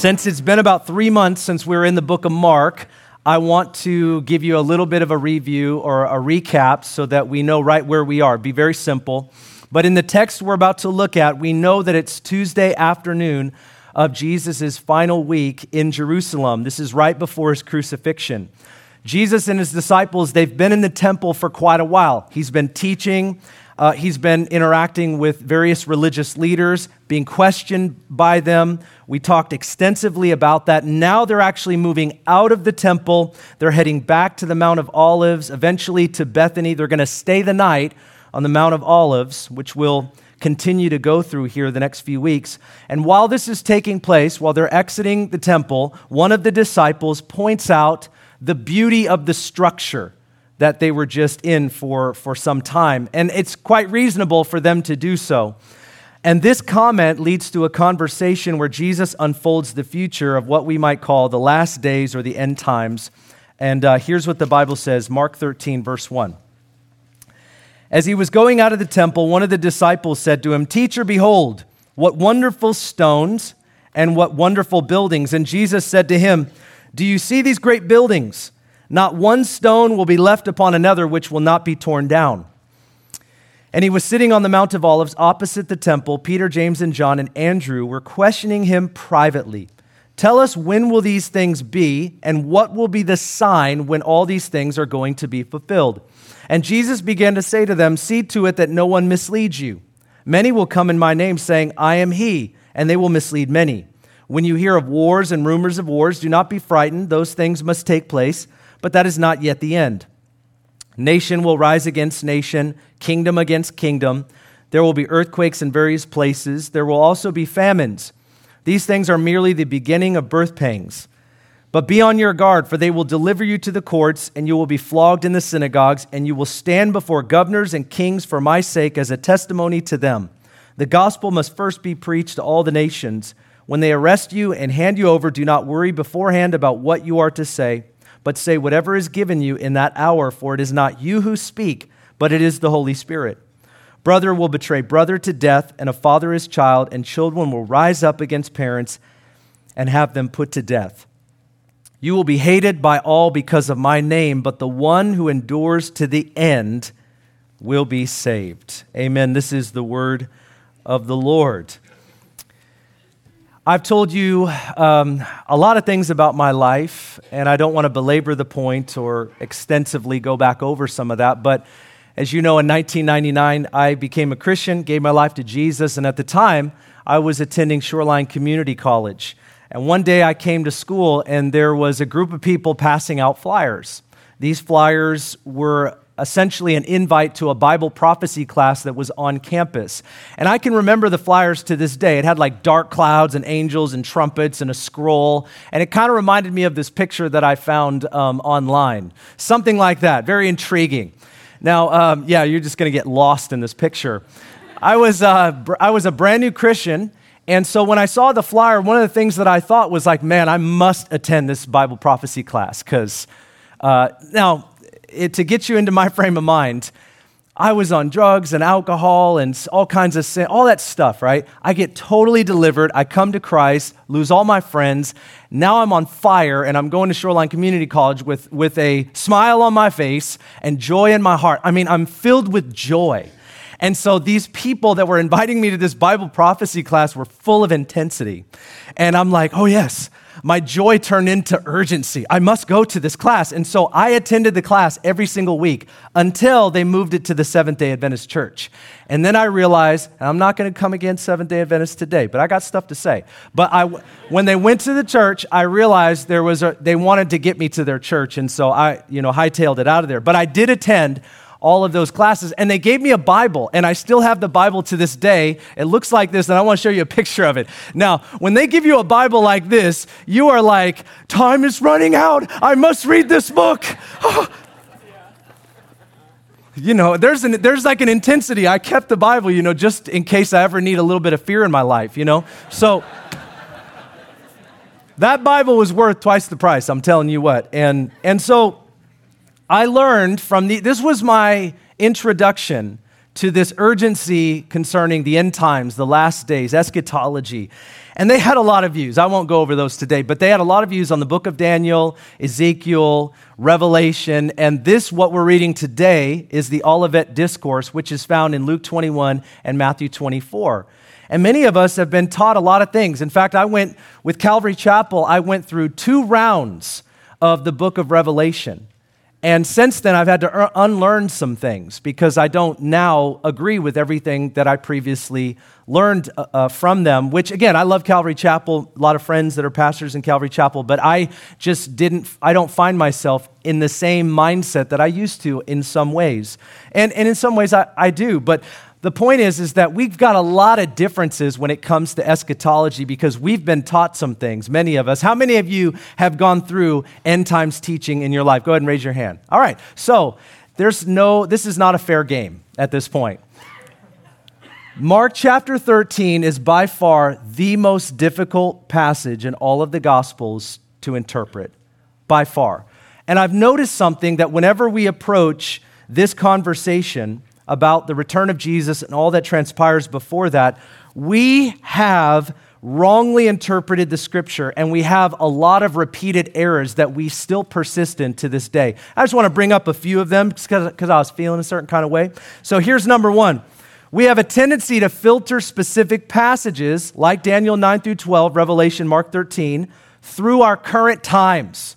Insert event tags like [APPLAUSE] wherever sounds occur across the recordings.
Since it's been about three months since we were in the book of Mark, I want to give you a little bit of a review or a recap so that we know right where we are. Be very simple. But in the text we're about to look at, we know that it's Tuesday afternoon of Jesus' final week in Jerusalem. This is right before his crucifixion. Jesus and his disciples, they've been in the temple for quite a while. He's been teaching, uh, he's been interacting with various religious leaders, being questioned by them. We talked extensively about that. Now they're actually moving out of the temple. They're heading back to the Mount of Olives, eventually to Bethany. They're going to stay the night on the Mount of Olives, which we'll continue to go through here the next few weeks. And while this is taking place, while they're exiting the temple, one of the disciples points out the beauty of the structure that they were just in for, for some time. And it's quite reasonable for them to do so. And this comment leads to a conversation where Jesus unfolds the future of what we might call the last days or the end times. And uh, here's what the Bible says Mark 13, verse 1. As he was going out of the temple, one of the disciples said to him, Teacher, behold, what wonderful stones and what wonderful buildings. And Jesus said to him, Do you see these great buildings? Not one stone will be left upon another which will not be torn down. And he was sitting on the Mount of Olives opposite the temple. Peter, James, and John and Andrew were questioning him privately. Tell us when will these things be, and what will be the sign when all these things are going to be fulfilled? And Jesus began to say to them, See to it that no one misleads you. Many will come in my name, saying, I am he, and they will mislead many. When you hear of wars and rumors of wars, do not be frightened. Those things must take place but that is not yet the end. Nation will rise against nation, kingdom against kingdom. There will be earthquakes in various places. There will also be famines. These things are merely the beginning of birth pangs. But be on your guard, for they will deliver you to the courts, and you will be flogged in the synagogues, and you will stand before governors and kings for my sake as a testimony to them. The gospel must first be preached to all the nations. When they arrest you and hand you over, do not worry beforehand about what you are to say but say whatever is given you in that hour, for it is not you who speak, but it is the Holy Spirit. Brother will betray brother to death, and a father his child, and children will rise up against parents and have them put to death. You will be hated by all because of my name, but the one who endures to the end will be saved. Amen. This is the word of the Lord. I've told you um, a lot of things about my life, and I don't want to belabor the point or extensively go back over some of that. But as you know, in 1999, I became a Christian, gave my life to Jesus, and at the time, I was attending Shoreline Community College. And one day I came to school, and there was a group of people passing out flyers. These flyers were essentially an invite to a Bible prophecy class that was on campus. And I can remember the flyers to this day. It had like dark clouds and angels and trumpets and a scroll. And it kind of reminded me of this picture that I found um, online. Something like that. Very intriguing. Now, um, yeah, you're just going to get lost in this picture. I was, uh, I was a brand new Christian. And so when I saw the flyer, one of the things that I thought was like, man, I must attend this Bible prophecy class because uh, now it, to get you into my [LAUGHS] frame of mind, I was on drugs and alcohol and all kinds of sin, all that stuff, right? I get totally delivered. I come to Christ, lose all my friends. Now I'm on fire and I'm going to Shoreline Community College with, with a smile on my face and joy in my heart. I mean, I'm filled with joy. And so these people that were inviting me to this Bible prophecy class were full of intensity. And I'm like, oh, yes, my joy turned into urgency. I must go to this class. And so I attended the class every single week until they moved it to the Seventh day Adventist church. And then I realized, and I'm not going to come against Seventh day Adventist today, but I got stuff to say. But I, when they went to the church, I realized there was a, they wanted to get me to their church. And so I, you know, hightailed it out of there. But I did attend all of those classes. And they gave me a Bible, and I still have the Bible to this day. It looks like this, and I want to show you a picture of it. Now, when they give you a Bible like this, you are like, time is running out. I must read this book. [SIGHS] you know, there's, an, there's like an intensity. I kept the Bible, you know, just in case I ever need a little bit of fear in my life, you know? So, that Bible was worth twice the price, I'm telling you what. And, and so, I learned from the, this was my introduction to this urgency concerning the end times, the last days, eschatology. And they had a lot of views. I won't go over those today, but they had a lot of views on the book of Daniel, Ezekiel, Revelation. And this, what we're reading today, is the Olivet Discourse, which is found in Luke 21 and Matthew 24. And many of us have been taught a lot of things. In fact, I went with Calvary Chapel, I went through two rounds of the book of Revelation. And since then, I've had to unlearn some things because I don't now agree with everything that I previously learned uh, uh, from them. Which, again, I love Calvary Chapel, a lot of friends that are pastors in Calvary Chapel, but I just didn't, I don't find myself in the same mindset that I used to in some ways. And, and in some ways, I, I do. But the point is, is that we've got a lot of differences when it comes to eschatology because we've been taught some things, many of us. How many of you have gone through end times teaching in your life? Go ahead and raise your hand. All right. So there's no, this is not a fair game at this point. Mark chapter 13 is by far the most difficult passage in all of the Gospels to interpret, by far. And I've noticed something that whenever we approach this conversation, about the return of Jesus and all that transpires before that, we have wrongly interpreted the scripture and we have a lot of repeated errors that we still persist in to this day. I just want to bring up a few of them because I was feeling a certain kind of way. So here's number one. We have a tendency to filter specific passages like Daniel 9 through 12, Revelation, Mark 13, through our current times.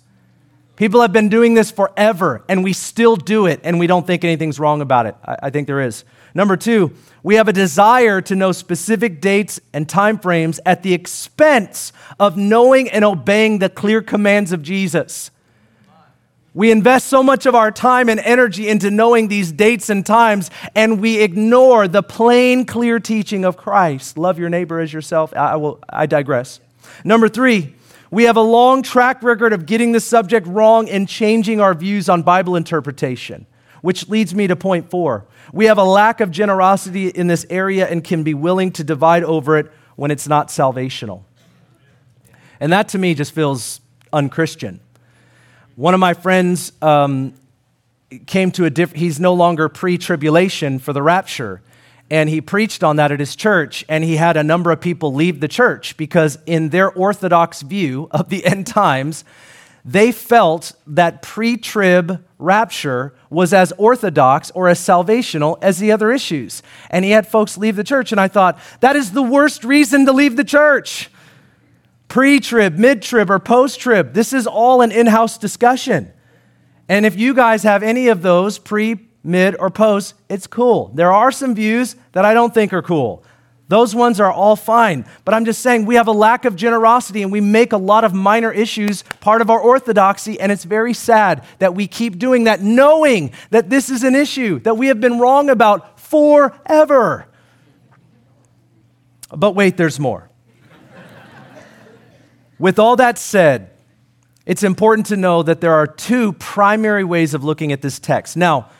People have been doing this forever, and we still do it, and we don't think anything's wrong about it. I, I, think there is. Number two, we have a desire to know specific dates and time frames at the expense of knowing and obeying the clear commands of Jesus. We invest so much of our time and energy into knowing these dates and times, and we ignore the plain, clear teaching of Christ. Love your neighbor as yourself. I will, I digress. Number three, we have a long track record of getting the subject wrong and changing our views on Bible interpretation, which leads me to point four. We have a lack of generosity in this area and can be willing to divide over it when it's not salvational. And that to me just feels unchristian. One of my friends um, came to a different, he's no longer pre tribulation for the rapture and he preached on that at his church and he had a number of people leave the church because in their orthodox view of the [LAUGHS] end times they felt that pre-trib rapture was as orthodox or as salvational as the other issues. And he had folks leave the church and i thought that is the worst reason to leave the church. Pre-trib mid-trib or post-trib this is all an in-house discussion. And if you guys have any of those pre mid, or post, it's cool. There are some views that I don't think are cool. Those ones are all fine. But I'm just saying we have a lack of generosity and we make a lot of minor issues part of our orthodoxy. And it's very sad that we keep doing that, knowing that this is an issue that we have been wrong about forever. But wait, there's more. With all that said, it's important to know that there are two primary ways of looking at this text. Now,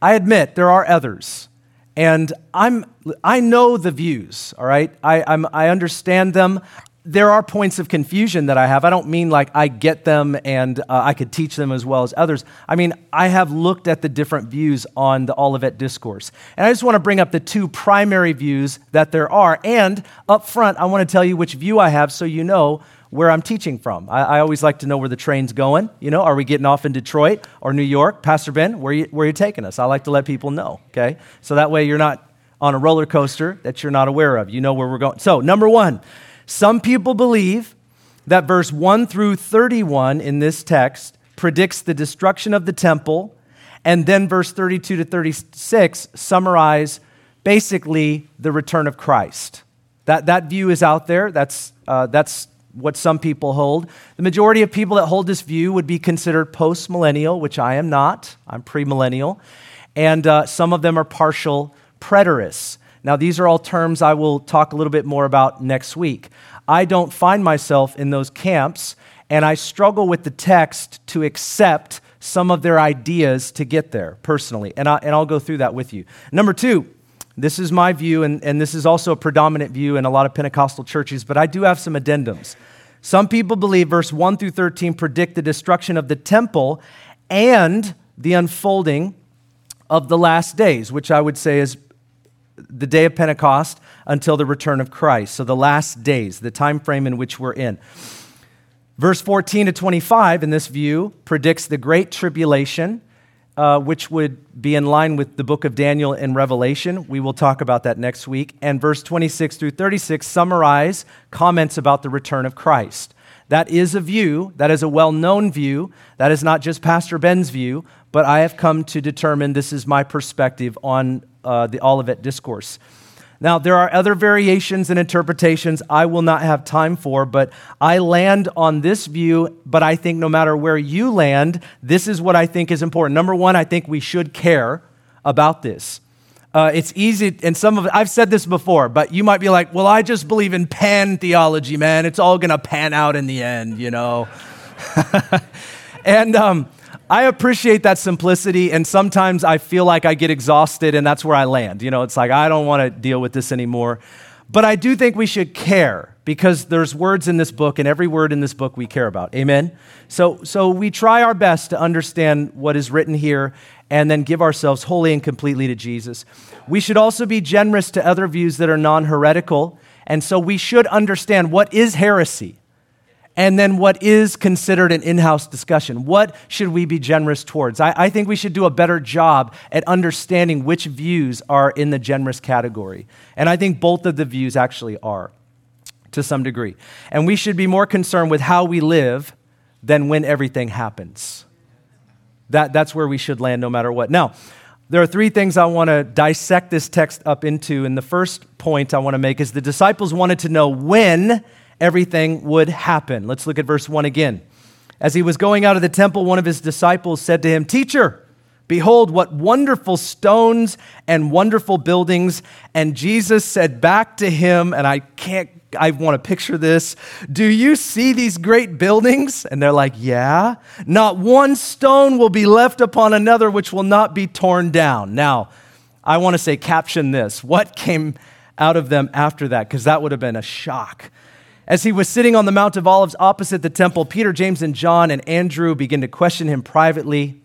I admit there are others. And I'm, I know the views, all right? I, I'm, I understand them. There are points of confusion that I have. I don't mean like I get them and uh, I could teach them as well as others. I mean, I have looked at the different views on the Olivet Discourse. And I just want to bring up the two primary views that there are. And up front, I want to tell you which view I have so you know where I'm teaching from. I, I, always like to know where the train's going. You know, are we getting off in Detroit or New York? Pastor Ben, where you, where are you taking us? I like to let people know, okay? So that way you're not on a roller coaster that you're not aware of. You know where we're going. So, number one, some people believe that verse 1 through 31 in this text predicts the destruction of the temple, and then verse 32 to 36 summarize basically the return of Christ. That, that view is out there. That's, uh, that's what some people hold. The majority of people that hold this view would be considered post millennial, which I am not. I'm premillennial. And uh, some of them are partial preterists. Now, these are all terms I will talk a little bit more about next week. I don't find myself in those camps, and I struggle with the text to accept some of their ideas to get there personally. And, I, and I'll go through that with you. Number two, this is my view, and, and this is also a predominant view in a lot of Pentecostal churches, but I do have some addendums. Some people believe verse 1 through 13 predict the destruction of the temple and the unfolding of the last days, which I would say is the day of Pentecost until the return of Christ. So the last days, the time frame in which we're in. Verse 14 to 25 in this view predicts the great tribulation, uh, which would be in line with the book of Daniel and Revelation. We will talk about that next week. And verse 26 through 36 summarize comments about the return of Christ. That is a view, that is a well known view. That is not just Pastor Ben's view, but I have come to determine this is my perspective on uh, the Olivet Discourse. Now, there are other variations and interpretations I will not have time for, but I land on this view. But I think no matter where you land, this is what I think is important. Number one, I think we should care about this. Uh, it's easy, and some of I've said this before, but you might be like, well, I just believe in pan theology, man. It's all going to pan out in the end, you know? [LAUGHS] and um, I appreciate that simplicity, and sometimes I feel like I get exhausted, and that's where I land. You know, it's like, I don't want to deal with this anymore. But I do think we should care because there's words in this book, and every word in this book we care about. Amen? So, so we try our best to understand what is written here and then give ourselves wholly and completely to Jesus. We should also be generous to other views that are non heretical. And so we should understand what is heresy and then what is considered an in house discussion. What should we be generous towards? I, I, think we should do a better job at understanding which views are in the generous category. And I think both of the views actually are to some degree. And we should be more concerned with how we live than when everything happens. That, that's where we should land no matter what. Now, there are three things I want to dissect this text up into. And the first point I want to make is the disciples wanted to know when everything would happen. Let's look at verse 1 again. As he was going out of the temple, one of his disciples said to him, Teacher, Behold, what wonderful stones and wonderful buildings. And Jesus said back to him, and I can't, I want to picture this. Do you see these great buildings? And they're like, Yeah. Not one stone will be left upon another which will not be torn down. Now, I want to say, caption this. What came out of them after that? Because that would have been a shock. As he was sitting on the Mount of Olives opposite the temple, Peter, James, and John and Andrew began to question him privately.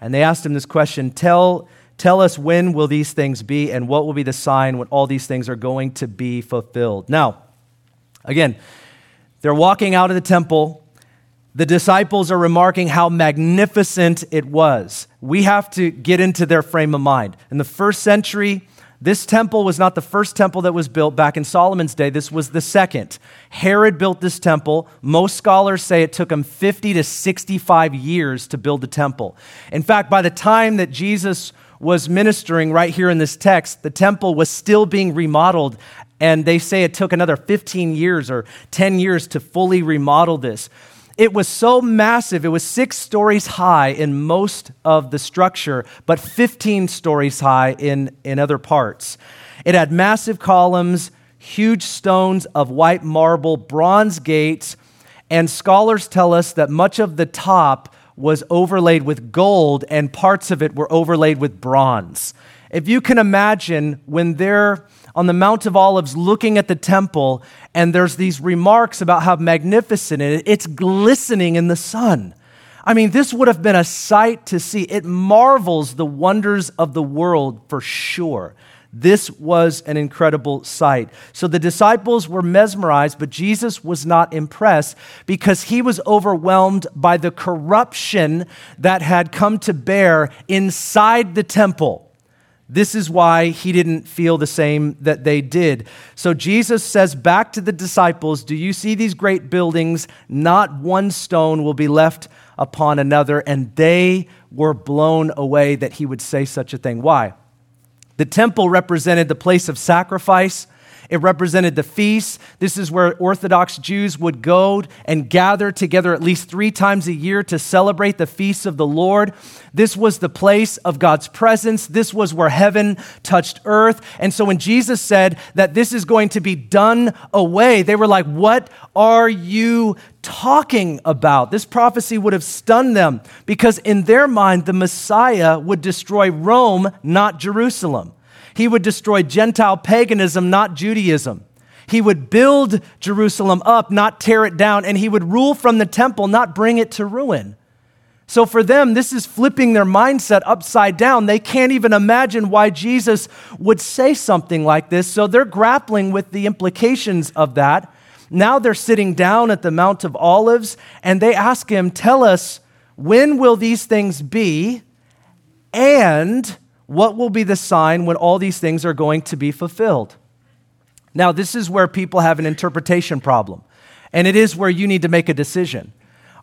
And they asked him this question Tell, tell us when will these things be, and what will be the sign when all these things are going to be fulfilled? Now, again, they're walking out of the temple. The disciples are remarking how magnificent it was. We have to get into their frame of mind. In the first century, this temple was not the first temple that was built back in Solomon's day. This was the second. Herod built this temple. Most scholars say it took him 50 to 65 years to build the temple. In fact, by the time that Jesus was ministering right here in this text, the temple was still being remodeled. And they say it took another 15 years or 10 years to fully remodel this. It was so massive, it was six stories high in most of the structure, but 15 stories high in, in other parts. It had massive columns, huge stones of white marble, bronze gates, and scholars tell us that much of the top was overlaid with gold and parts of it were overlaid with bronze. If you can imagine when they're on the Mount of Olives looking at the temple, and there's these remarks about how magnificent it is. It's glistening in the sun. I mean, this would have been a sight to see. It marvels the wonders of the world for sure. This was an incredible sight. So the disciples were mesmerized, but Jesus was not impressed because he was overwhelmed by the corruption that had come to bear inside the temple. This is why he didn't feel the same that they did. So Jesus says back to the disciples Do you see these great buildings? Not one stone will be left upon another. And they were blown away that he would say such a thing. Why? The temple represented the place of sacrifice it represented the feasts. This is where Orthodox Jews would go and gather together at least three times a year to celebrate the feasts of the Lord. This was the place of God's presence. This was where heaven touched earth. And so when Jesus said that this is going to be done away, they were like, What are you talking about? This prophecy would have stunned them because in their mind, the Messiah would destroy Rome, not Jerusalem. He would destroy Gentile paganism, not Judaism. He would build Jerusalem up, not tear it down, and he would rule from the temple, not bring it to ruin. So for them, this is flipping their mindset upside down. They can't even imagine why Jesus would say something like this. So they're grappling with the implications of that. Now they're sitting down at the Mount of Olives and they ask him, Tell us, when will these things be? And what will be the sign when all these things are going to be fulfilled? Now, this is where people have an interpretation problem, and it is where you need to make a decision.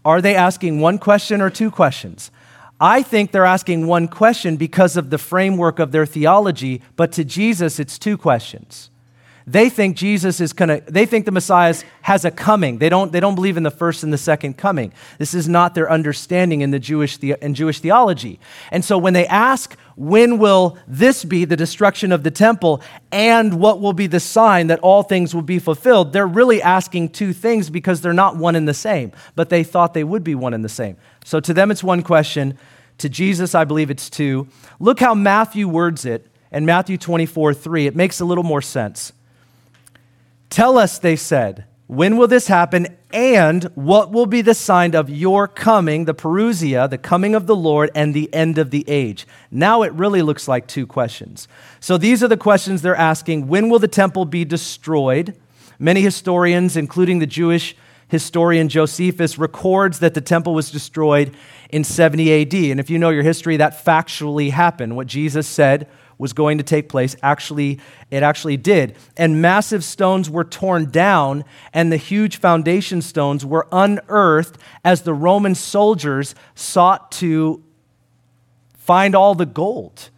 Are they asking one question or two questions? I think they're asking one question because of the framework of their theology, but to Jesus, it's two questions. They think Jesus is gonna, they think the Messiah has a coming. They don't, they don't believe in the first and the second coming. This is not their understanding in the Jewish, the, in Jewish theology. And so when they ask, when will this be, the destruction of the temple, and what will be the sign that all things will be fulfilled, they're really asking two things because they're not one and the same, but they thought they would be one and the same. So to them, it's one question. To Jesus, I believe it's two. Look how Matthew words it in Matthew 24 3. It makes a little more sense. Tell us, they said, when will this happen? And what will be the sign of your coming, the parousia, the coming of the Lord, and the end of the age? Now it really looks like two questions. So these are the questions they're asking When will the temple be destroyed? Many historians, including the Jewish historian Josephus, records that the temple was destroyed in 70 AD. And if you know your history, that factually happened. What Jesus said was going to take place. Actually it actually did. And massive stones were torn down and the huge foundation stones were unearthed as the roman soldiers sought to find all the gold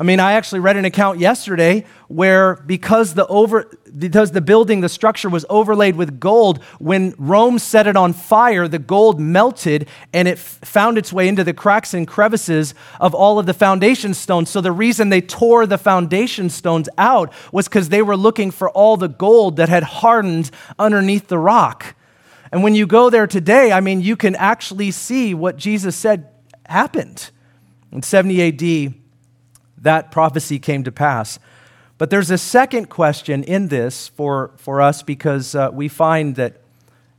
I mean, I actually read an account yesterday where because the over because the building, the structure was overlaid with gold, when Rome set it on fire, the gold melted and it found its way into the cracks and crevices of all of the foundation stones. So the reason they tore the foundation stones out was because they were looking for all the gold that had hardened underneath the rock. And when you go there today, I mean, you can actually see what Jesus said happened. In 70 AD, that prophecy came to pass. But there's a second question in this for, for us because uh, we find that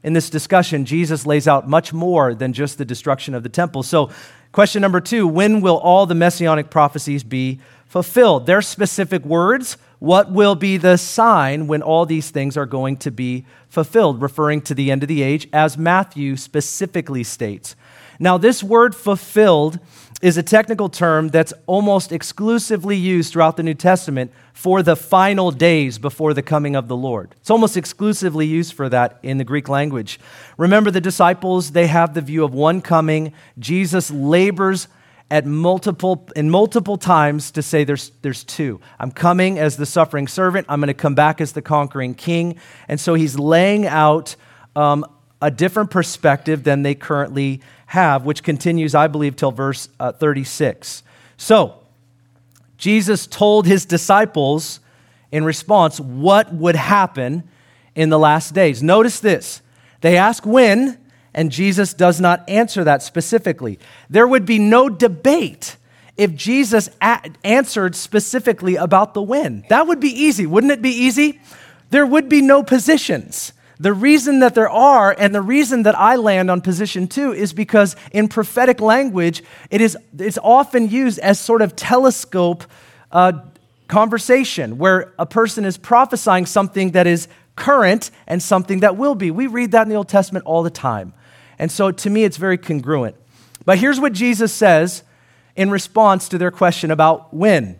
in this discussion, Jesus lays out much more than just the destruction of the temple. So, question number two when will all the messianic prophecies be fulfilled? Their specific words. What will be the sign when all these things are going to be fulfilled? Referring to the end of the age, as Matthew specifically states. Now, this word fulfilled is a technical term that's almost exclusively used throughout the New Testament for the final days before the coming of the Lord. It's almost exclusively used for that in the Greek language. Remember, the disciples, they have the view of one coming. Jesus labors at multiple in multiple times to say there's there's two. I'm coming as the suffering servant. I'm going to come back as the conquering king. And so he's laying out um, a different perspective than they currently have, which continues, I believe, till verse uh, 36. So, Jesus told his disciples in response what would happen in the last days. Notice this. They ask when, and Jesus does not answer that specifically. There would be no debate if Jesus a- answered specifically about the when. That would be easy. Wouldn't it be easy? There would be no positions. The reason that there are, and the reason that I land on position two, is because in prophetic language, it is it's often used as sort of telescope uh, conversation, where a person is prophesying something that is current and something that will be. We read that in the Old Testament all the time. And so to me, it's very congruent. But here's what Jesus says in response to their question about when.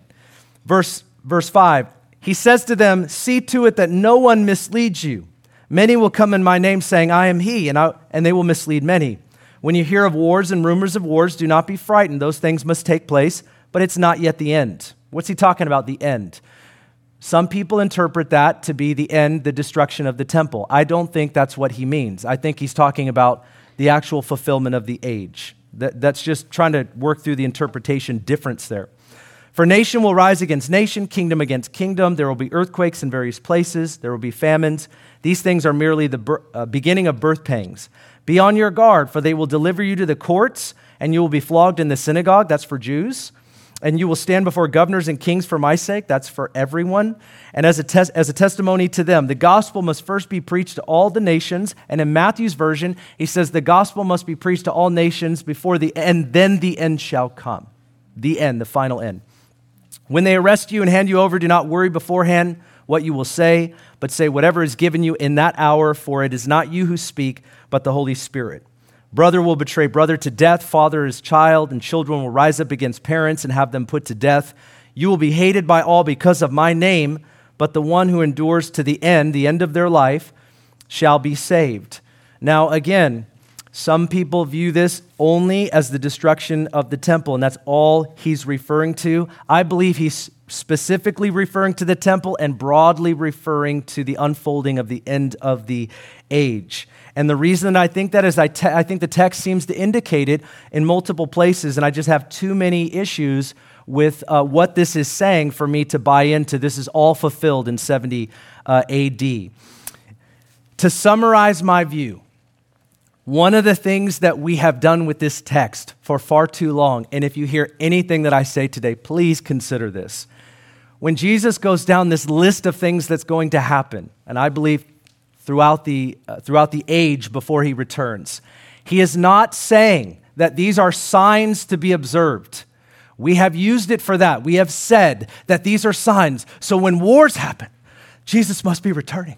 Verse, verse 5 He says to them, See to it that no one misleads you. Many will come in my name saying, I am he, and, I, and they will mislead many. When you hear of wars and rumors of wars, do not be frightened. Those things must take place, but it's not yet the end. What's he talking about, the end? Some people interpret that to be the end, the destruction of the temple. I don't think that's what he means. I think he's talking about the actual fulfillment of the age. That, that's just trying to work through the interpretation difference there. For nation will rise against nation, kingdom against kingdom. There will be earthquakes in various places, there will be famines. These things are merely the uh, beginning of birth pangs. Be on your guard, for they will deliver you to the courts, and you will be flogged in the synagogue. That's for Jews. and you will stand before governors and kings for my sake. That's for everyone. And as a, tes- as a testimony to them, the gospel must first be preached to all the nations. And in Matthew's version, he says the gospel must be preached to all nations before the end, then the end shall come. The end, the final end. When they arrest you and hand you over, do not worry beforehand what you will say, but say whatever is given you in that hour, for it is not you who speak, but the Holy Spirit. Brother will betray brother to death, father his child, and children will rise up against parents and have them put to death. You will be hated by all because of my name, but the one who endures to the end, the end of their life, shall be saved. Now, again, some people view this only as the destruction of the temple, and that's all he's referring to. I believe he's specifically referring to the temple and broadly referring to the unfolding of the end of the age. And the reason I think that is I, te- I think the text seems to indicate it in multiple places, and I just have too many issues with uh, what this is saying for me to buy into. This is all fulfilled in 70 uh, AD. To summarize my view, one of the things that we have done with this text for far too long, and if you hear anything that I say today, please consider this. When Jesus goes down this list of things that's going to happen, and I believe throughout the, uh, throughout the age before he returns. He is not saying that these are signs to be observed. We have used it for that. We have said that these are signs. So when wars happen, Jesus must be returning.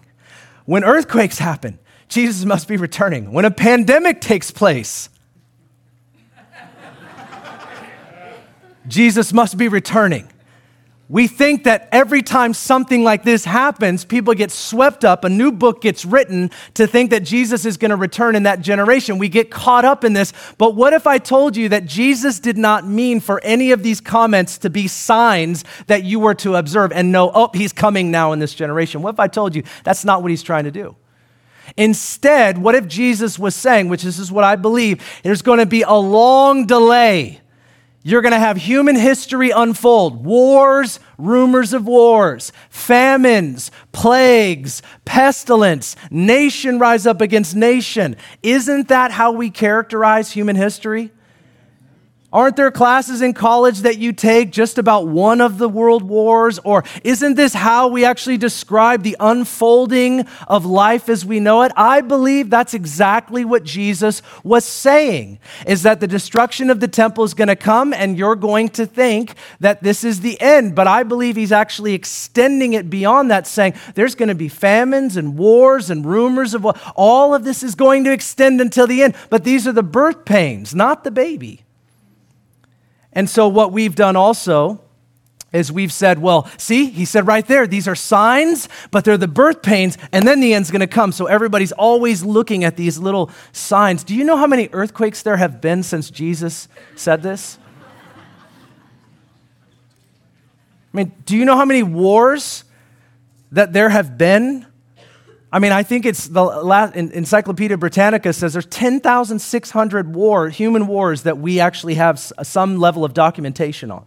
When earthquakes happen, Jesus must be returning. When a pandemic takes place, Jesus must be returning. We think that every time something like this happens, people get swept up, a new book gets written to think that Jesus is going to return in that generation. We get caught up in this. But what if I told you that Jesus did not mean for any of these comments to be signs that you were to observe and know, oh, he's coming now in this generation? What if I told you that's not what he's trying to do? Instead, what if Jesus was saying, which this is what I believe, there's going to be a long delay you're going to have human history unfold wars, rumors of wars, famines, plagues, pestilence, nation rise up against nation. Isn't that how we characterize human history? Aren't there classes in college that you take just about one of the world wars? Or isn't this how we actually describe the unfolding of life as we know it? I believe that's exactly what Jesus was saying, is that the destruction of the temple is going to come and you're going to think that this is the end. But I believe he's actually extending it beyond that, saying there's going to be famines and wars and rumors of what all of this is going to extend until the end. But these are the birth pains, not the baby. And so, what we've done also is we've said, well, see, he said right there, these are signs, but they're the birth pains, and then the end's gonna come. So everybody's always looking at these little signs. Do you know how many earthquakes there have been since Jesus said this? I mean, do you know how many wars that there have been? I mean, I think it's the last, Encyclopedia Britannica says there's 10,600 war, human wars that we actually have uh, some level of documentation on.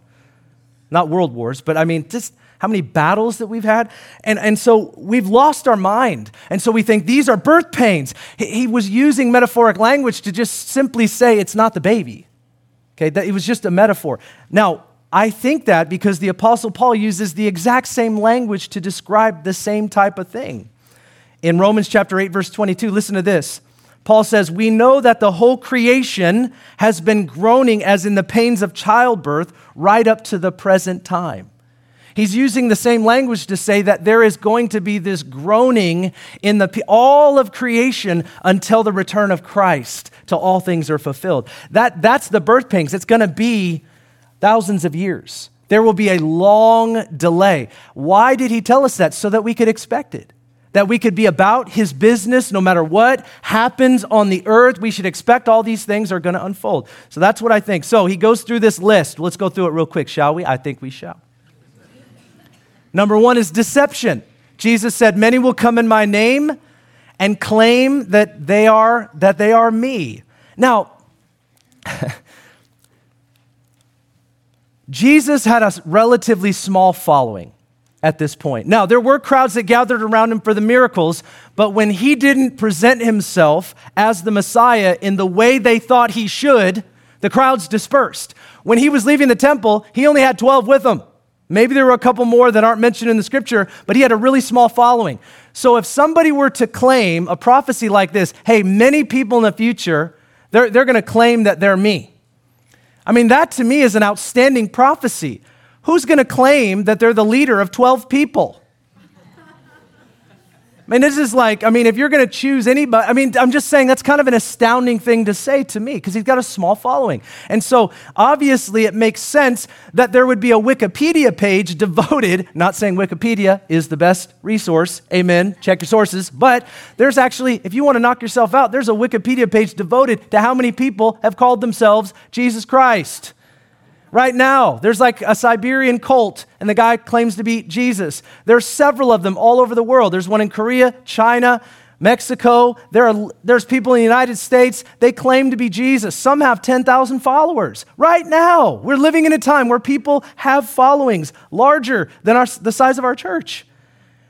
Not world wars, but I mean, just how many battles that we've had. And, and so we've lost our mind. And so we think these are birth pains. He, he was using metaphoric language to just simply say it's not the baby. Okay, that it was just a metaphor. Now, I think that because the Apostle Paul uses the exact same language to describe the same type of thing. In Romans chapter 8, verse 22, listen to this. Paul says, We know that the whole creation has been groaning as in the pains of childbirth right up to the present time. He's using the same language to say that there is going to be this groaning in the, all of creation until the return of Christ, till all things are fulfilled. That, that's the birth pains. It's going to be thousands of years. There will be a long delay. Why did he tell us that? So that we could expect it that we could be about his business no matter what happens on the earth. We should expect all these things are going to unfold. So that's what I think. So he goes through this list. Let's go through it real quick, shall we? I think we shall. Number one is deception. Jesus said, Many will come in my name and claim that they are, that they are me. Now, [LAUGHS] Jesus had a relatively small following at this point. Now, there were crowds that gathered around him for the miracles, but when he didn't present himself as the Messiah in the way they thought he should, The crowds dispersed. When he was leaving the temple, he only had 12 with him. Maybe there were a couple more that aren't mentioned in the scripture, but he had a really small following. So if somebody were to claim a prophecy like this, hey, many people in the future, they're, they're going to claim that they're me. I mean, that to me is an outstanding prophecy. Who's going to claim that they're the leader of 12 people? I mean, this is like, I mean, if you're going to choose anybody, I mean, I'm just saying that's kind of an astounding thing to say to me because he's got a small following. And so obviously it makes sense that there would be a Wikipedia page [LAUGHS] devoted, not saying Wikipedia is the best resource, amen, check your sources, but there's actually, if you want to knock yourself out, there's a Wikipedia page devoted to how many people have called themselves Jesus Christ right now. There's like a Siberian cult, and the guy claims to be Jesus. There's several of them all over the world. There's one in Korea, China, Mexico. There are, there's people in the United States, they claim to be Jesus. Some have 10,000 followers. Right now, we're living in a time where people have followings larger than our, the size of our church.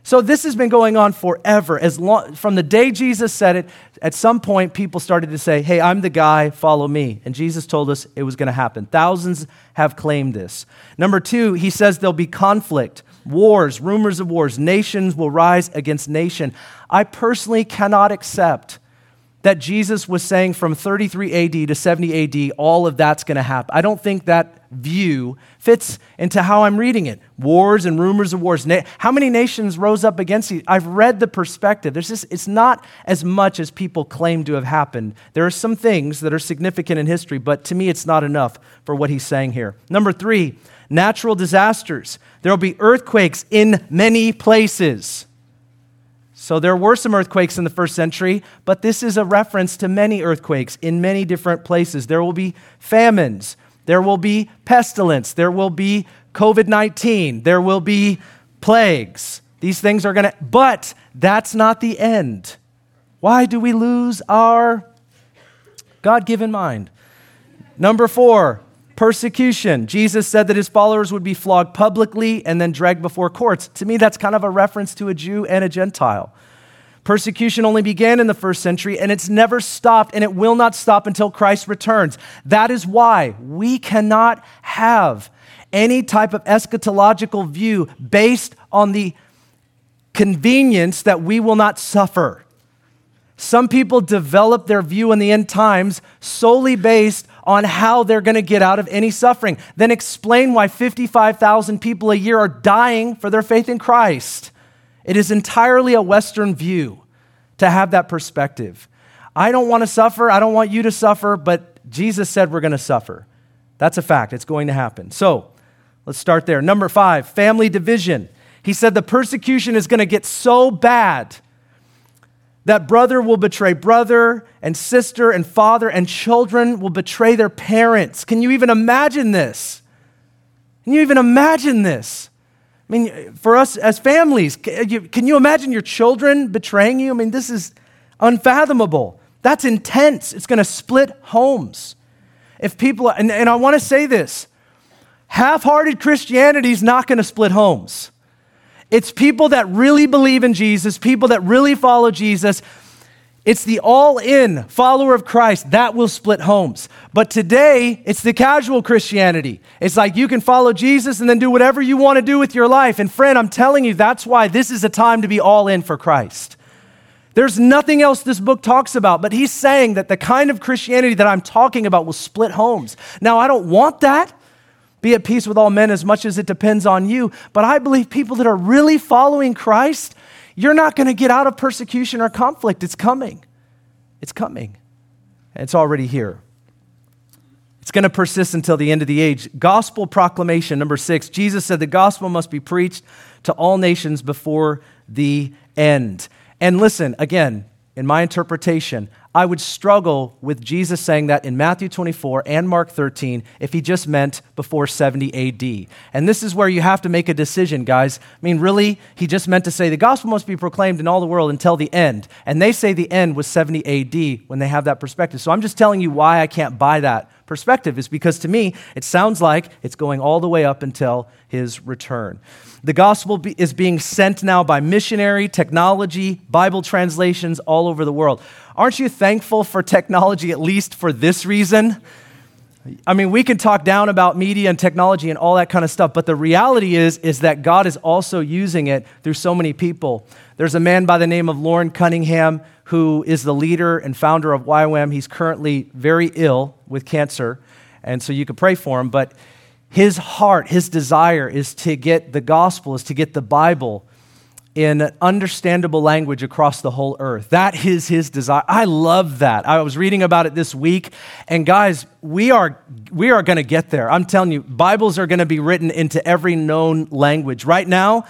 So this has been going on forever. As long, from the day Jesus said it, at some point people started to say, "Hey, I'm the guy, follow me." And Jesus told us it was going to happen. Thousands have claimed this. Number 2, he says there'll be conflict, wars, rumors of wars, nations will rise against nation. I personally cannot accept that Jesus was saying from 33 AD to 70 AD, all of that's going to happen. I don't think that view fits into how I'm reading it. Wars and rumors of wars. How many nations rose up against you? I've read the perspective. There's just, it's not as much as people claim to have happened. There are some things that are significant in history, but to me, it's not enough for what he's saying here. Number three, natural disasters. There will be earthquakes in many places. So there were some earthquakes in the first century, but this is a reference to many earthquakes in many different places. There will be famines, there will be pestilence, there will be COVID 19, there will be plagues. These things are going to, but that's not the end. Why do we lose our God given mind? Number four, Persecution. Jesus said that his followers would be flogged publicly and then dragged before courts. To me, that's kind of a reference to a Jew and a Gentile. Persecution only began in the first century and it's never stopped and it will not stop until Christ returns. That is why we cannot have any type of eschatological view based on the convenience that we will not suffer. Some people develop their view in the end times solely based on how they're going to get out of any suffering. Then explain why 55,000 people a year are dying for their faith in Christ. It is entirely a Western view to have that perspective. I don't want to suffer. I don't want you to suffer, but Jesus said we're going to suffer. That's a fact. It's going to happen. So let's start there. Number five, family division. He said the persecution is going to get so bad that brother will betray brother, and sister and father, and children will betray their parents. Can you even imagine this? Can you even imagine this? I mean, for us as families, uh, can you imagine your children betraying you? I mean, this is unfathomable. That's intense. It's going to split homes. If people, and, and I want to say this half hearted Christianity is not going to split homes. It's people that really believe in Jesus, people that really follow Jesus. It's the all in follower of Christ that will split homes. But today, it's the casual Christianity. It's like you can follow Jesus and then do whatever you want to do with your life. And friend, I'm telling you, that's why this is a time to be all in for Christ. There's nothing else this book talks about, but he's saying that the kind of Christianity that I'm talking about will split homes. Now, I don't want that. Be at peace with all men as much as it depends on you. But I believe people that are really following Christ, you're not going to get out of persecution or conflict. It's coming. It's coming. It's already here. It's going to persist until the end of the age. Gospel proclamation, number six. Jesus said the gospel must be preached to all nations before the end. And listen, again, in my interpretation, I would struggle with Jesus saying that in Matthew 24 and Mark 13 if he just meant before 70 AD. And this is where you have to make a decision, guys. I mean, really, he just meant to say the gospel must be proclaimed in all the world until the end. And they say the end was 70 AD when they have that perspective. So I'm just telling you why I can't buy that perspective, is because to me, it sounds like it's going all the way up until his return. The gospel is being sent now by missionary, technology, Bible translations all over the world. Aren't you thankful for technology, at least for this reason? I mean, we can talk down about media and technology and all that kind of stuff, but the reality is, is that God is also using it through so many people. There's a man by the name of Loren Cunningham who is the leader and founder of YWAM. He's currently very ill with cancer, and so you could pray for him. But his heart, his desire is to get the gospel, is to get the Bible in understandable language across the whole earth. That is his desire. I love that. I was reading about it this week, and guys, we are we are going to get there. I'm telling you, Bibles are going to be written into every known language. Right now,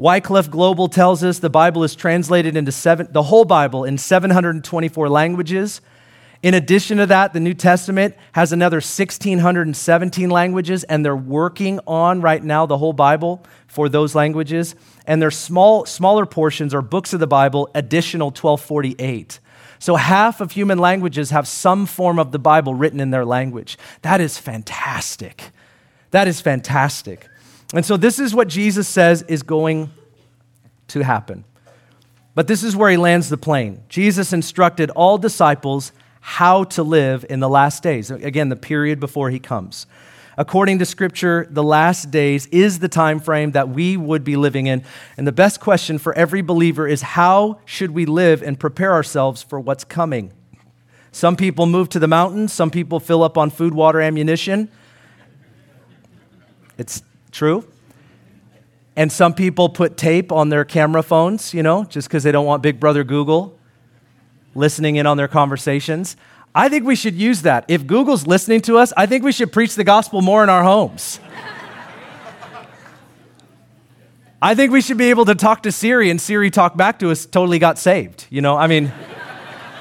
Wycliffe Global tells us the Bible is translated into seven, the whole Bible in 724 languages. In addition to that, the New Testament has another 1,617 languages, and they're working on right now the whole Bible for those languages and their small, smaller portions or books of the Bible, additional 1248. So half of human languages have some form of the Bible written in their language. That is fantastic. That is fantastic. And so this is what Jesus says is going to happen. But this is where he lands the plane. Jesus instructed all disciples how to live in the last days. Again, the period before he comes according to scripture the last days is the time frame that we would be living in and the best question for every believer is how should we live and prepare ourselves for what's coming some people move to the mountains some people fill up on food water ammunition it's true and some people put tape on their camera phones you know just because they don't want big brother google listening in on their conversations I think we should use that. If Google's listening to us, I think we should preach the gospel more in our homes. I think we should be able to talk to Siri and Siri talk back to us, totally got saved. You know, I mean,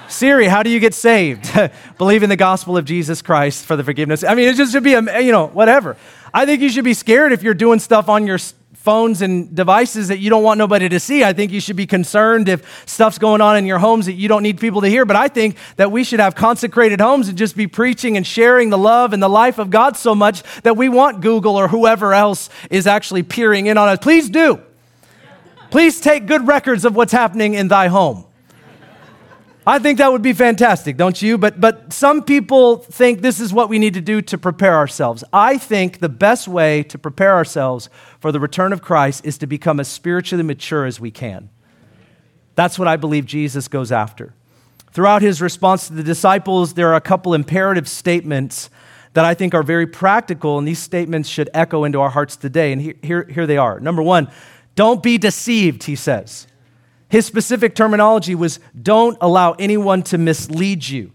Siri, how do you get saved? [LAUGHS] Believe in the gospel of Jesus Christ for the forgiveness. I mean, it just should be, a, you know, whatever. I think you should be scared if you're doing stuff on your phones and devices that you don't want nobody to see. I think you should be concerned if stuff's going on in your homes that you don't need people to hear. But I think that we should have consecrated homes and just be preaching and sharing the love and the life of God so much that we want Google or whoever else is actually peering in on us. Please do. Please take good records of what's happening in thy home. I think that would be fantastic, don't you? But, but some people think this is what we need to do to prepare ourselves. I think the best way to prepare ourselves for the return of Christ is to become as spiritually mature as we can. That's what I believe Jesus goes after. Throughout his response to the disciples, there are a couple imperative statements that I think are very practical, and these statements should echo into our hearts today. And here, here, here they are. Number one, don't be deceived, he says. His specific terminology was don't allow anyone to mislead you.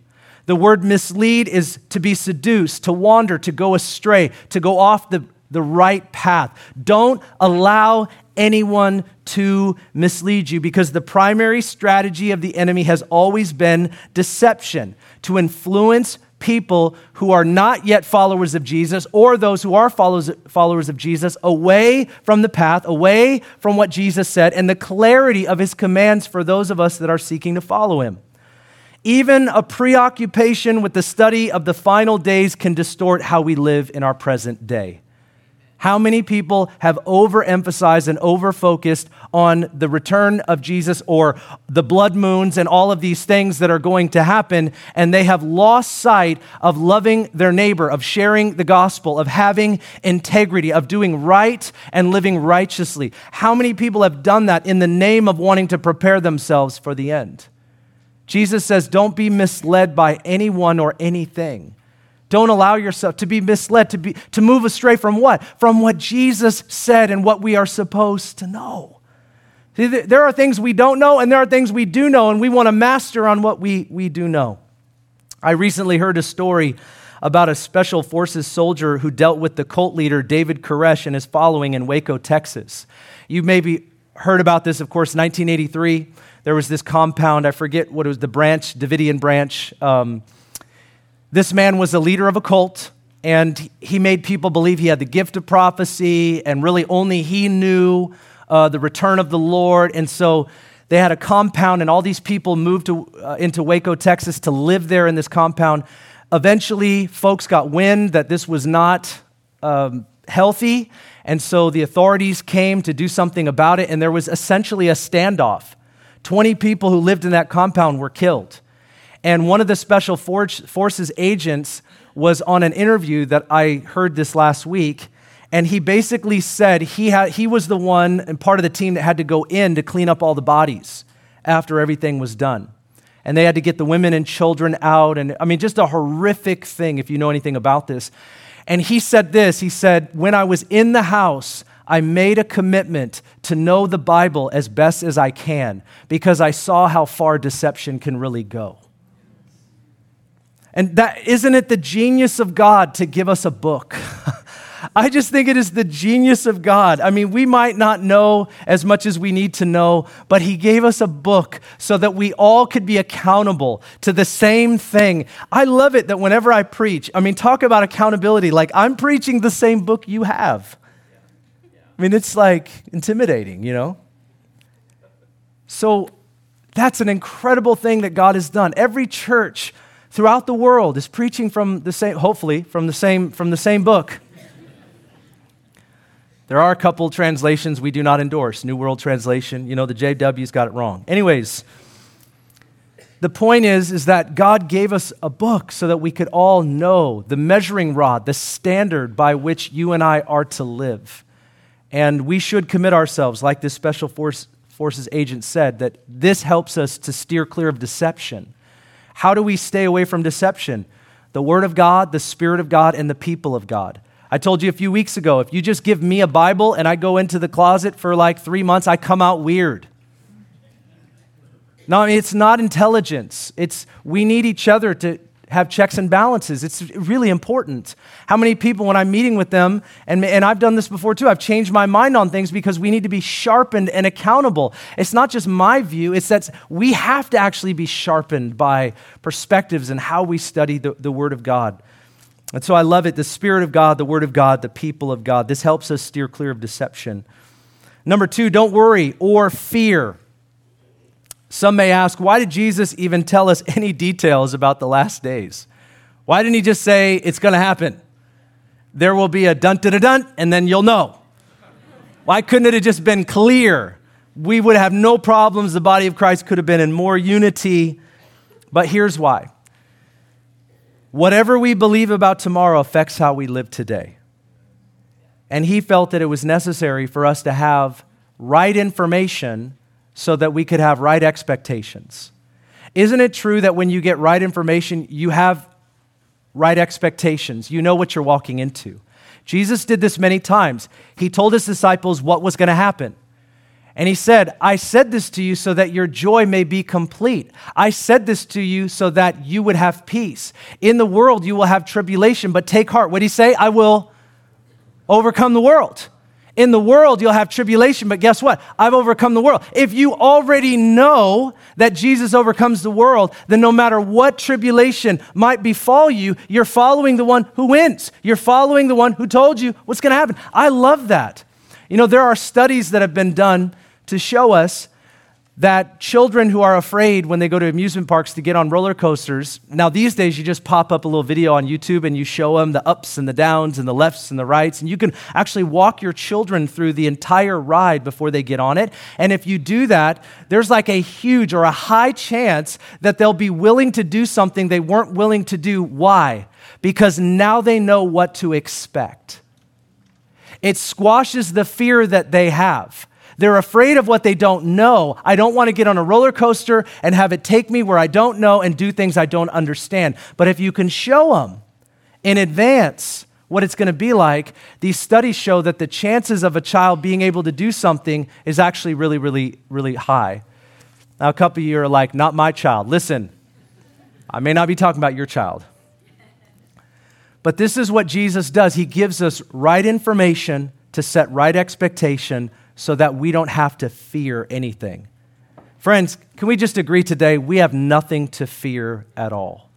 The word mislead is to be seduced, to wander, to go astray, to go off the, the right path. Don't allow anyone to mislead you because the primary strategy of the enemy has always been deception, to influence people who are not yet followers of Jesus or those who are followers, of Jesus away from the path, away from what Jesus said, and the clarity of his commands for those of us that are seeking to follow him. Even a preoccupation with the study of the final days can distort how we live in our present day. How many people have overemphasized and overfocused on the return of Jesus or the blood moons and all of these things that are going to happen, and they have lost sight of loving their neighbor, of sharing the gospel, of having integrity, of doing right and living righteously? How many people have done that in the name of wanting to prepare themselves for the end? Jesus says, Don't be misled by anyone or anything. Don't allow yourself to be misled, to, be, to move astray from what? From what Jesus said and what we are supposed to know. See, there are things we don't know, and there are things we do know, and we want to master on what we, we do know. I recently heard a story about a special forces soldier who dealt with the cult leader David Koresh and his following in Waco, Texas. You maybe heard about this, of course, 1983. There was this compound, I forget what it was, the branch, Davidian branch. Um, this man was a leader of a cult, and he made people believe he had the gift of prophecy, and really only he knew uh, the return of the Lord. And so they had a compound, and all these people moved to, uh, into Waco, Texas to live there in this compound. Eventually, folks got wind that this was not um, healthy, and so the authorities came to do something about it, and there was essentially a standoff. 20 people who lived in that compound were killed. And one of the special forces agents was on an interview that I heard this last week, and he basically said he, had, he was the one and part of the team that had to go in to clean up all the bodies after everything was done. And they had to get the women and children out, and I mean, just a horrific thing if you know anything about this. And he said this he said, When I was in the house, I made a commitment to know the Bible as best as I can because I saw how far deception can really go. And that isn't it the genius of God to give us a book? [LAUGHS] I just think it is the genius of God. I mean, we might not know as much as we need to know, but He gave us a book so that we all could be accountable to the same thing. I love it that whenever I preach, I mean, talk about accountability, like I'm preaching the same book you have. I mean, it's like intimidating, you know? So that's an incredible thing that God has done. Every church throughout the world is preaching from the same, hopefully, from the same, from the same book. There are a couple translations we do not endorse. New World Translation, you know, the JW's got it wrong. Anyways, the point is is that God gave us a book so that we could all know the measuring rod, the standard by which you and I are to live. And we should commit ourselves, like this special force, forces agent said, that this helps us to steer clear of deception. How do we stay away from deception? The Word of God, the Spirit of God, and the people of God. I told you a few weeks ago if you just give me a Bible and I go into the closet for like three months, I come out weird. No, I mean, it's not intelligence. It's we need each other to, have checks and balances. It's really important. How many people, when I'm meeting with them, and, and I've done this before too, I've changed my mind on things because we need to be sharpened and accountable. It's not just my view, it's that we have to actually be sharpened by perspectives and how we study the, the Word of God. And so I love it the Spirit of God, the Word of God, the people of God. This helps us steer clear of deception. Number two, don't worry or fear. Some may ask, why did Jesus even tell us any details about the last days? Why didn't he just say it's going to happen? There will be a dun dun dun, and then you'll know. Why couldn't it have just been clear? We would have no problems. The body of Christ could have been in more unity. But here's why whatever we believe about tomorrow affects how we live today. And he felt that it was necessary for us to have right information so that we could have right expectations. Isn't it true that when you get right information, you have right expectations? You know what you're walking into. Jesus did this many times. He told his disciples what was going to happen. And he said, I said this to you so that your joy may be complete. I said this to you so that you would have peace. In the world, you will have tribulation, but take heart. What did he say? I will overcome the world. In the world, you'll have tribulation, but guess what? I've overcome the world. If you already know that Jesus overcomes the world, then no matter what tribulation might befall you, you're following the one who wins. You're following the one who told you what's going to happen. I love that. You know, there are studies that have been done to show us that children who are afraid when they go to amusement parks to get on roller coasters, now these days you just pop up a little video on YouTube and you show them the ups and the downs and the lefts and the rights, and you can actually walk your children through the entire ride before they get on it. And if you do that, there's like a huge or a high chance that they'll be willing to do something they weren't willing to do. Why? Because now they know what to expect. It squashes the fear that they have. They're afraid of what they don't know. I don't want to get on a roller coaster and have it take me where I don't know and do things I don't understand. But if you can show them in advance what it's going to be like, these studies show that the chances of a child being able to do something is actually really, really, really high. Now, a couple of you are like, not my child. Listen, I may not be talking about your child. But this is what Jesus does. He gives us right information to set right expectation so that we don't have to fear anything. Friends, can we just agree today? We have nothing to fear at all.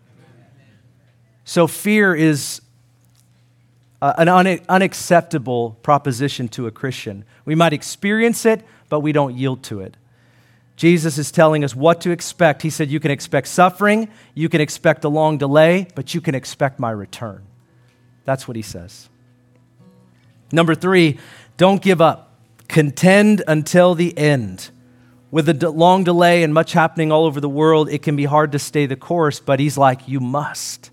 So, fear is an unacceptable proposition to a Christian. We might experience it, but we don't yield to it. Jesus is telling us what to expect. He said, You can expect suffering, you can expect a long delay, but you can expect my return. That's what he says. Number three, don't give up. Contend until the end. With a long delay and much happening all over the world, it can be hard to stay the course, but he's like, You must.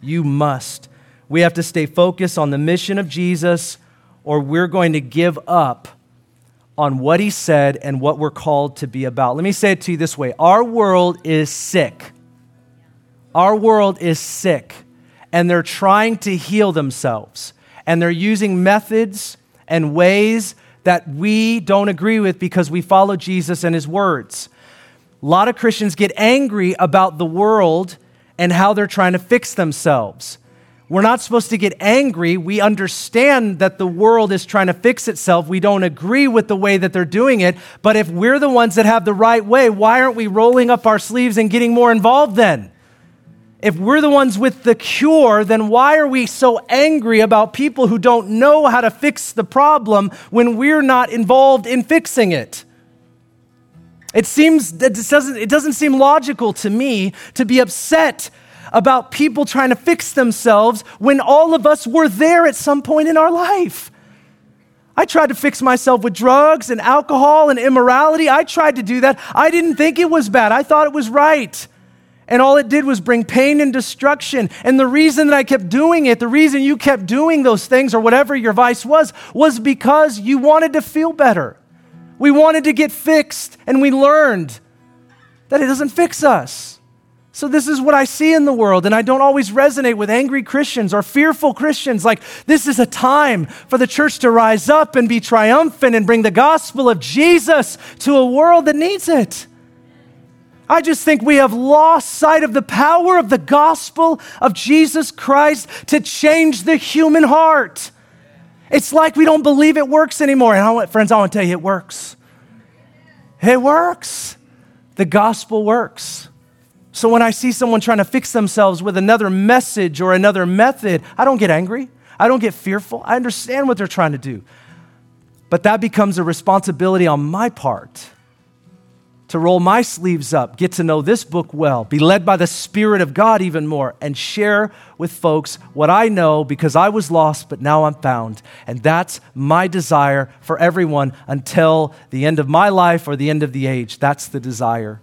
You must. We have to stay focused on the mission of Jesus, or we're going to give up on what he said and what we're called to be about. Let me say it to you this way Our world is sick. Our world is sick, and they're trying to heal themselves, and they're using methods and ways that we don't agree with because we follow Jesus and his words. A lot of Christians get angry about the world and how they're trying to fix themselves. We're not supposed to get angry. We understand that the world is trying to fix itself. We don't agree with the way that they're doing it. But if we're the ones that have the right way, why aren't we rolling up our sleeves and getting more involved then? If we're the ones with the cure, then why are we so angry about people who don't know how to fix the problem when we're not involved in fixing it? It seems it doesn't, it doesn't seem logical to me to be upset about people trying to fix themselves when all of us were there at some point in our life. I tried to fix myself with drugs and alcohol and immorality. I tried to do that. I didn't think it was bad, I thought it was right. And all it did was bring pain and destruction. And the reason that I kept doing it, the reason you kept doing those things or whatever your vice was, was because you wanted to feel better. We wanted to get fixed, and we learned that it doesn't fix us. So, this is what I see in the world, and I don't always resonate with angry Christians or fearful Christians. Like, this is a time for the church to rise up and be triumphant and bring the gospel of Jesus to a world that needs it. I just think we have lost sight of the power of the gospel of Jesus Christ to change the human heart. It's like we don't believe it works anymore. And I want, friends, I want to tell you, it works. It works. The gospel works. So when I see someone trying to fix themselves with another message or another method, I don't get angry. I don't get fearful. I understand what they're trying to do. But that becomes a responsibility on my part to roll my sleeves up, get to know this book well, be led by the Spirit of God even more, and share with folks what I know because I was lost, but now I'm found. And that's my desire for everyone until the end of my life or the end of the age. That's the desire.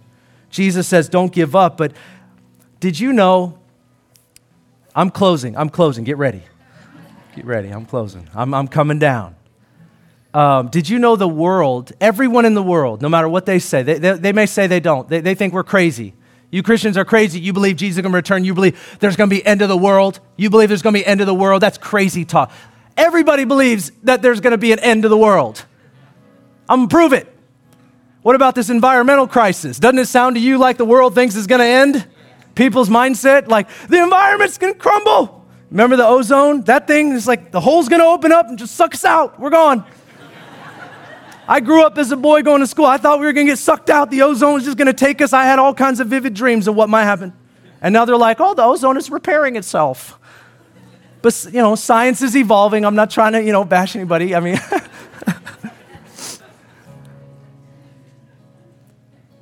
Jesus says, Don't give up. But did you know? I'm closing. I'm closing. Get ready. Get ready. I'm closing. I'm, I'm coming down. Um, did you know the world, everyone in the world, no matter what they say, they, they, they may say they don't, they, they think we're crazy. You Christians are crazy. You believe Jesus is going to return. You believe there's going to be end of the world. You believe there's going to be end of the world. That's crazy talk. Everybody believes that there's going to be an end of the world. I'm going to prove it. What about this environmental crisis? Doesn't it sound to you like the world thinks it's going to end? People's mindset, like the environment's going to crumble. Remember the ozone? That thing is like the hole's going to open up and just suck us out. We're gone. I grew up as a boy going to school. I thought we were going to get sucked out. The ozone was just going to take us. I had all kinds of vivid dreams of what might happen. And now they're like, oh, the ozone is repairing itself. But, you know, science is evolving. I'm not trying to, you know, bash anybody. I mean, [LAUGHS]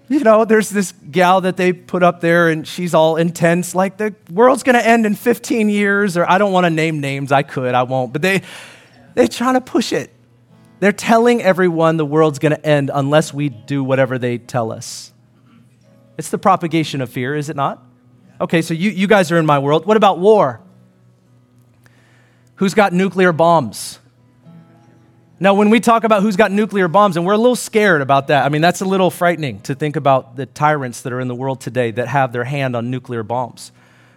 you know, there's this gal that they put up there and she's all intense, like the world's gonna end in 15 years, or I don't wanna name names, I could, I won't, but they, they're trying to push it. They're telling everyone the world's gonna end unless we do whatever they tell us. It's the propagation of fear, is it not? Okay, so you, you guys are in my world. What about war? Who's got nuclear bombs? Now, when we talk about who's got nuclear bombs, and we're a little scared about that, I mean, that's a little frightening to think about the tyrants that are in the world today that have their hand on nuclear bombs.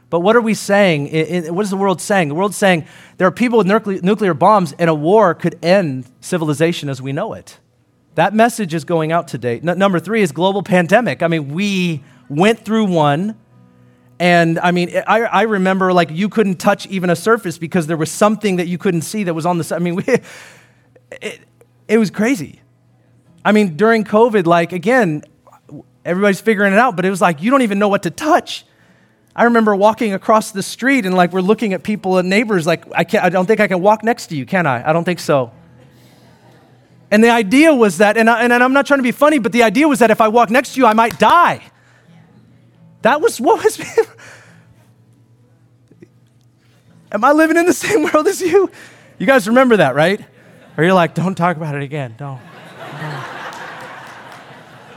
But what are we saying? What is the world saying? The world's saying there are people with nuclear bombs, and a war could end civilization as we know it. That message is going out today. number three is global pandemic. I mean, we went through one. And I mean, I, I remember like you couldn't touch even a surface because there was something that you couldn't see that was on the. I mean, we, [LAUGHS] it, it was crazy. I mean, during COVID, like, again, everybody's figuring it out, but it was like you don't even know what to touch. I remember walking across the street and like we're looking at people and neighbors like I can't I don't think I can walk next to you, can I? I don't think so. And the idea was that, and, I, and I'm not trying to be funny, but the idea was that if I walk next to you, I might die. That was what was. [LAUGHS] Am I living in the [LAUGHS] same world as you? You guys remember that, right? Or you're like, don't talk about it again. Don't. Don't.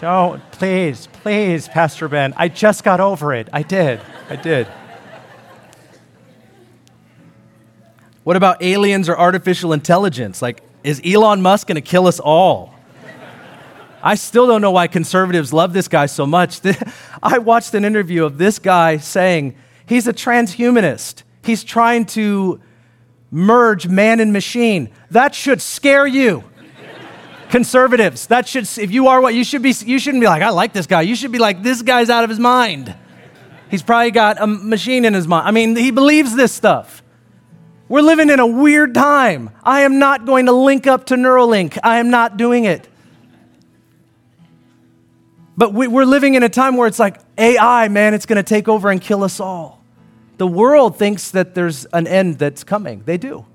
don't. Please, please, Pastor Ben. I just got over it. I did. I did. What about aliens or artificial intelligence? Like, is Elon Musk going to kill us all? I still don't know why conservatives love this guy so much. [LAUGHS] I watched an interview of this guy saying he's a transhumanist. He's trying to merge man and machine. That should scare you. Conservatives, that should, if you are what, you should be, you shouldn't be like, I like this guy. You should be like, this guy's out of his mind. He's probably got a machine in his mind. I mean, he believes this stuff. We're living in a weird time. I am not going to link up to Neuralink. I am not doing it. But we, are living in a time where it's like AI, man, it's going to take over and kill us all. The world thinks that there's an end that's coming. They do.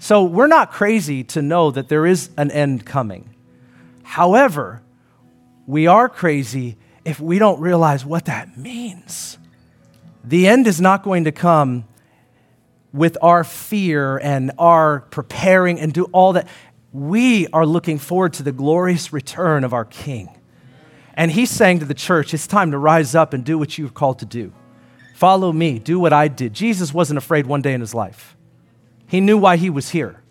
So we're not crazy to know that there is an end coming. However, we are crazy if we don't realize what that means. The end is not going to come with our fear and our preparing and do all that. We are looking forward to the glorious return of our King. And he's saying to the church, it's time to rise up and do what you're called to do. Follow me, do what I did. Jesus wasn't afraid one day in his life. He knew why he was here.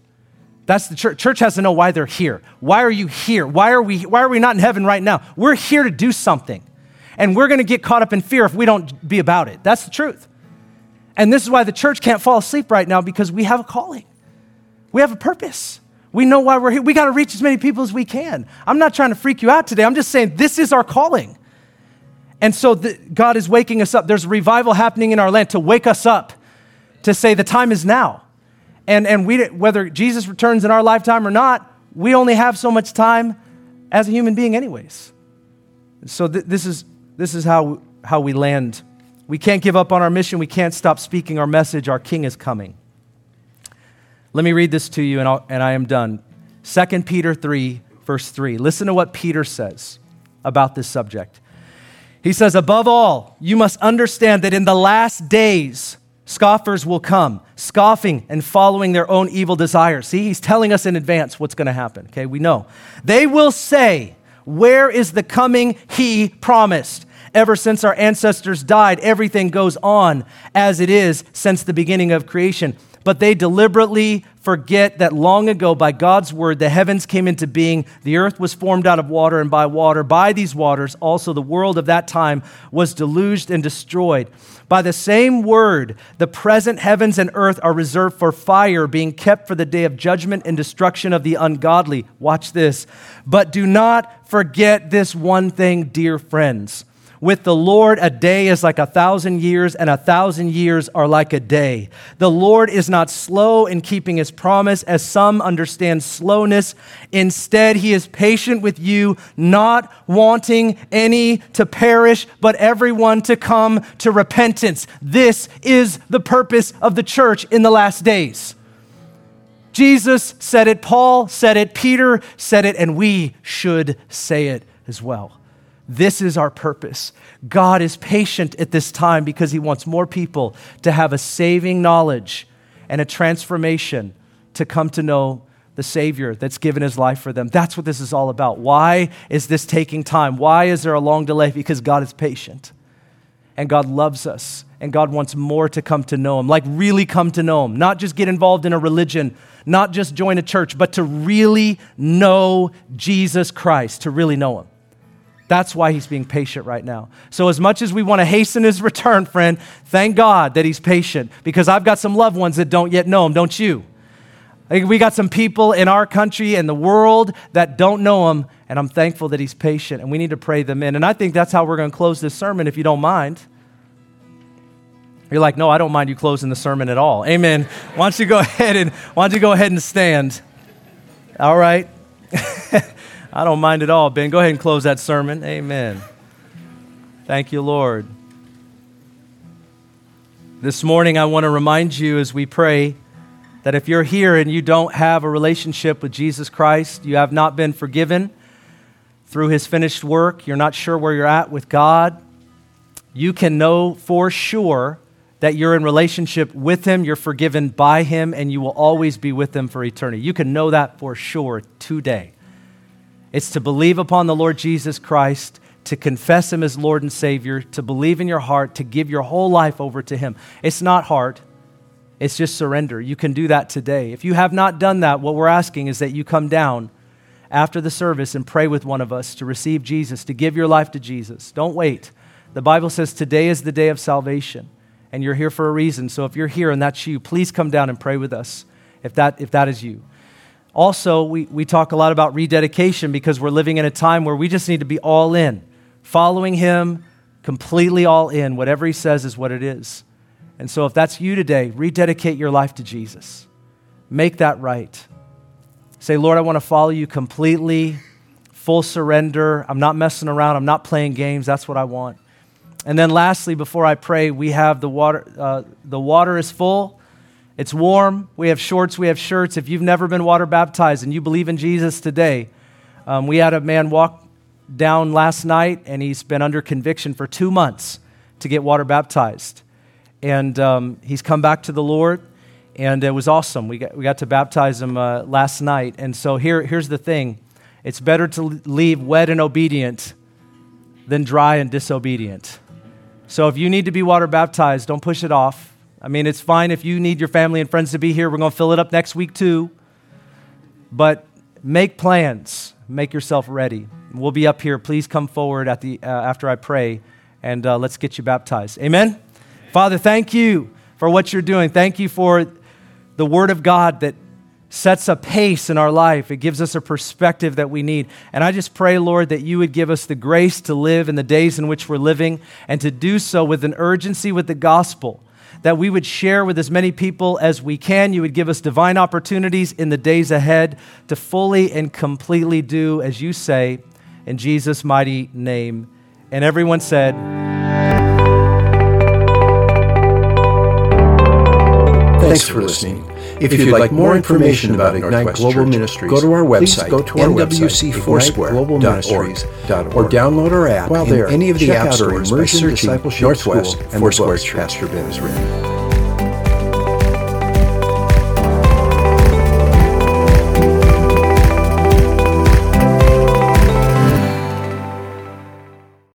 That's the church. Church has to know why they're here. Why are you here? Why are we, why are we not in heaven right now? We're here to do something. And we're going to get caught up in fear if we don't be about it. That's the truth. And this is why the church can't fall asleep right now because we have a calling. We have a purpose. We know why we're here. We got to reach as many people as we can. I'm not trying to freak you out today. I'm just saying this is our calling. And so the, God is waking us up. There's a revival happening in our land to wake us up, to say the time is now. And, and we, whether Jesus returns in our lifetime or not, we only have so much time as a human being, anyways. So th- this is, this is how, how we land. We can't give up on our mission. We can't stop speaking our message. Our King is coming. Let me read this to you, and, I'll, and I am done. 2 Peter 3, verse 3. Listen to what Peter says about this subject. He says, Above all, you must understand that in the last days, Scoffers will come, scoffing and following their own evil desires. See, he's telling us in advance what's going to happen. Okay, we know. They will say, Where is the coming he promised? Ever since our ancestors died, everything goes on as it is since the beginning of creation but they deliberately forget that long ago, by God's word, the heavens came into being, the earth was formed out of water, and by water, by these waters, also the world of that time was deluged and destroyed. By the same word, the present heavens and earth are reserved for fire, being kept for the day of judgment and destruction of the ungodly. Watch this. But do not forget this one thing, dear friends with the Lord, a day is like a thousand years, and a thousand years are like a day. The Lord is not slow in keeping his promise, as some understand slowness. Instead, he is patient with you, not wanting any to perish, but everyone to come to repentance. This is the purpose of the church in the last days. Jesus said it, Paul said it, Peter said it, and we should say it as well. This is our purpose. God is patient at this time because he wants more people to have a saving knowledge and a transformation to come to know the Savior that's given his life for them. That's what this is all about. Why is this taking time? Why is there a long delay? Because God is patient and God loves us and God wants more to come to know him, like really come to know him, not just get involved in a religion, not just join a church, but to really know Jesus Christ, to really know him. That's why he's being patient right now. So, as much as we want to hasten his return, friend, thank God that he's patient because I've got some loved ones that don't yet know him, don't you? We got some people in our country and the world that don't know him, and I'm thankful that he's patient, and we need to pray them in. And I think that's how we're going to close this sermon, if you don't mind. You're like, no, I don't mind you closing the sermon at all. Amen. why don't you go [LAUGHS] ahead and why don't you go ahead and stand? All right. [LAUGHS] I don't mind at all, Ben. Go ahead and close that sermon. Amen. Thank you, Lord. This morning, I want to remind you as we pray that if you're here and you don't have a relationship with Jesus Christ, you have not been forgiven through his finished work, you're not sure where you're at with God, you can know for sure that you're in relationship with him, you're forgiven by him, and you will always be with him for eternity. You can know that for sure today. It's to believe upon the Lord Jesus Christ, to confess Him as Lord and Savior, to believe in your heart, to give your whole life over to Him. It's not hard. It's just surrender. You can do that today. If you have not done that, what we're asking is that you come down after the service and pray with one of us to receive Jesus, to give your life to Jesus. Don't wait. The Bible says today is the day of salvation, and you're here for a reason. So if you're here and that's you, please come down and pray with us if that, if that is you. Also, we, we talk a lot about rededication because we're living in a time where we just need to be all in, following Him, completely all in. Whatever He says is what it is. And so, if that's you today, rededicate your life to Jesus. Make that right. Say, Lord, I want to follow you completely, full surrender. I'm not messing around. I'm not playing games. That's what I want. And then, lastly, before I pray, we have the water. Uh, the water is full. It's warm. We have shorts. We have shirts. If you've never been water baptized and you believe in Jesus today, um, we had a man walk down last night, and he's been under conviction for two months to get water baptized and um, he's come back to the Lord, and it was awesome. We got, we got to baptize him uh, last night. And so here, here's the thing it's better to leave wet and obedient than dry and disobedient. So if you need to be water baptized, don't push it off. I mean, it's fine if you need your family and friends to be here. We're going to fill it up next week too. But make plans, make yourself ready. We'll be up here. Please come forward at the, uh, after I pray, and uh, let's get you baptized. Amen? Father, thank you for what you're doing. Thank you for the Word of God that sets a pace in our life. It gives us a perspective that we need. And I just pray, Lord, that you would give us the grace to live in the days in which we're living and to do so with an urgency with the gospel. That we would share with as many people as we can. You would give us divine opportunities in the days ahead to fully and completely do as you say in Jesus' mighty name. And everyone said, Thanks for listening. If you'd like more information about Ignite Global Ministries, go to our website, go to our nwcfoursquare.org, or download our app While there, any of the app stores by searching Northwest Foursquare Church. Pastor Ben is written.